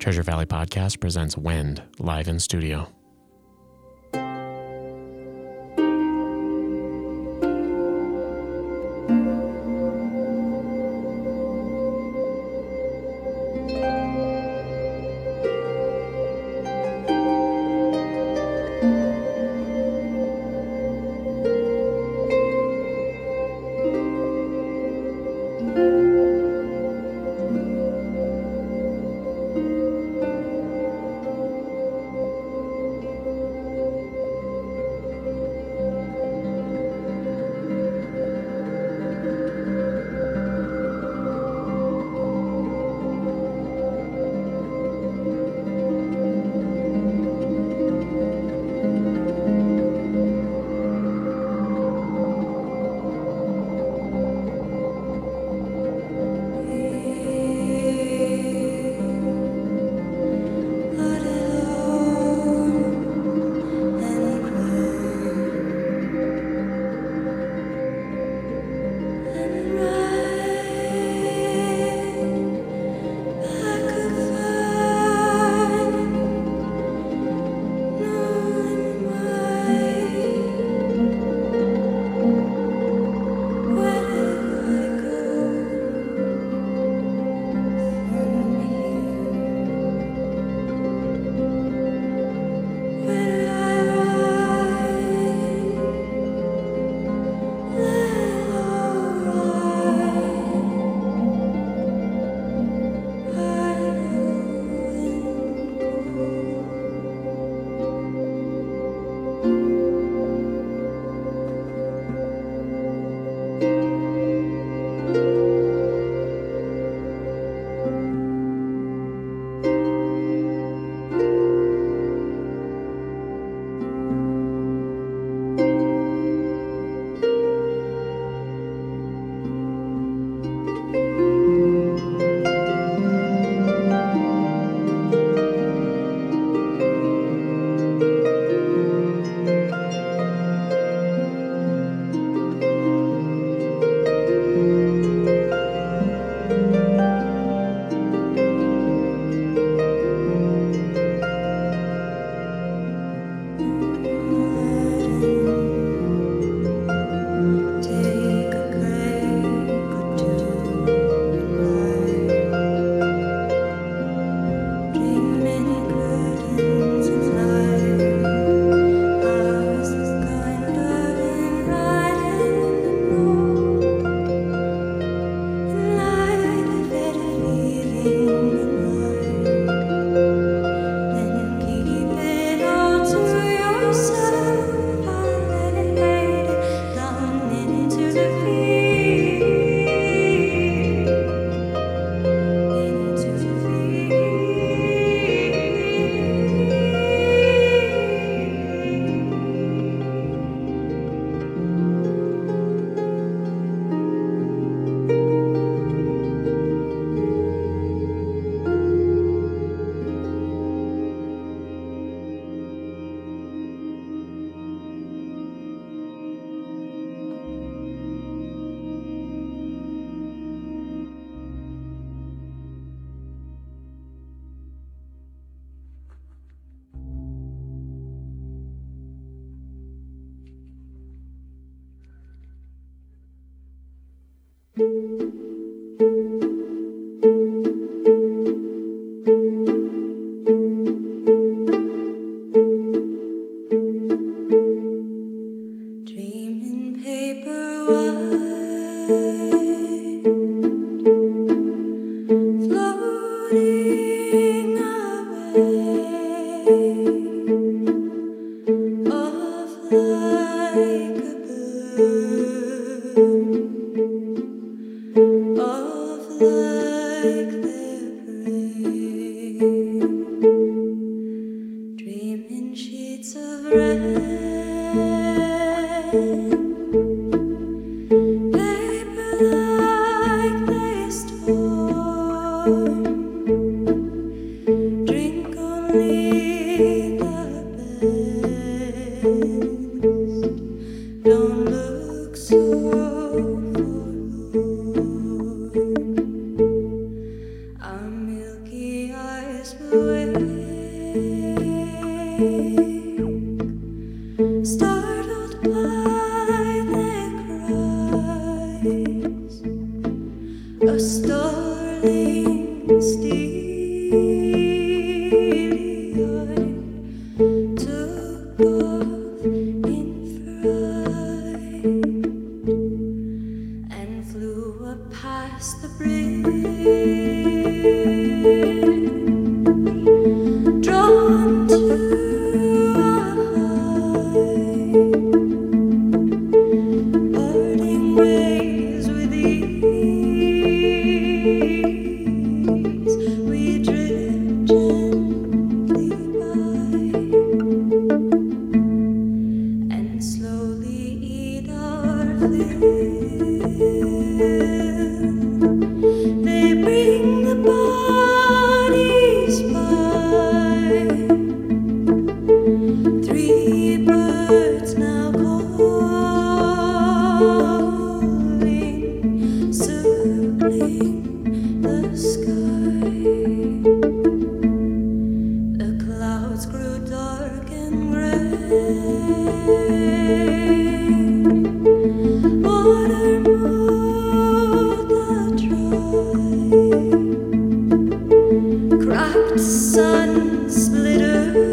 Treasure Valley Podcast presents Wend live in studio. Our milky eyes Cracked sun splitters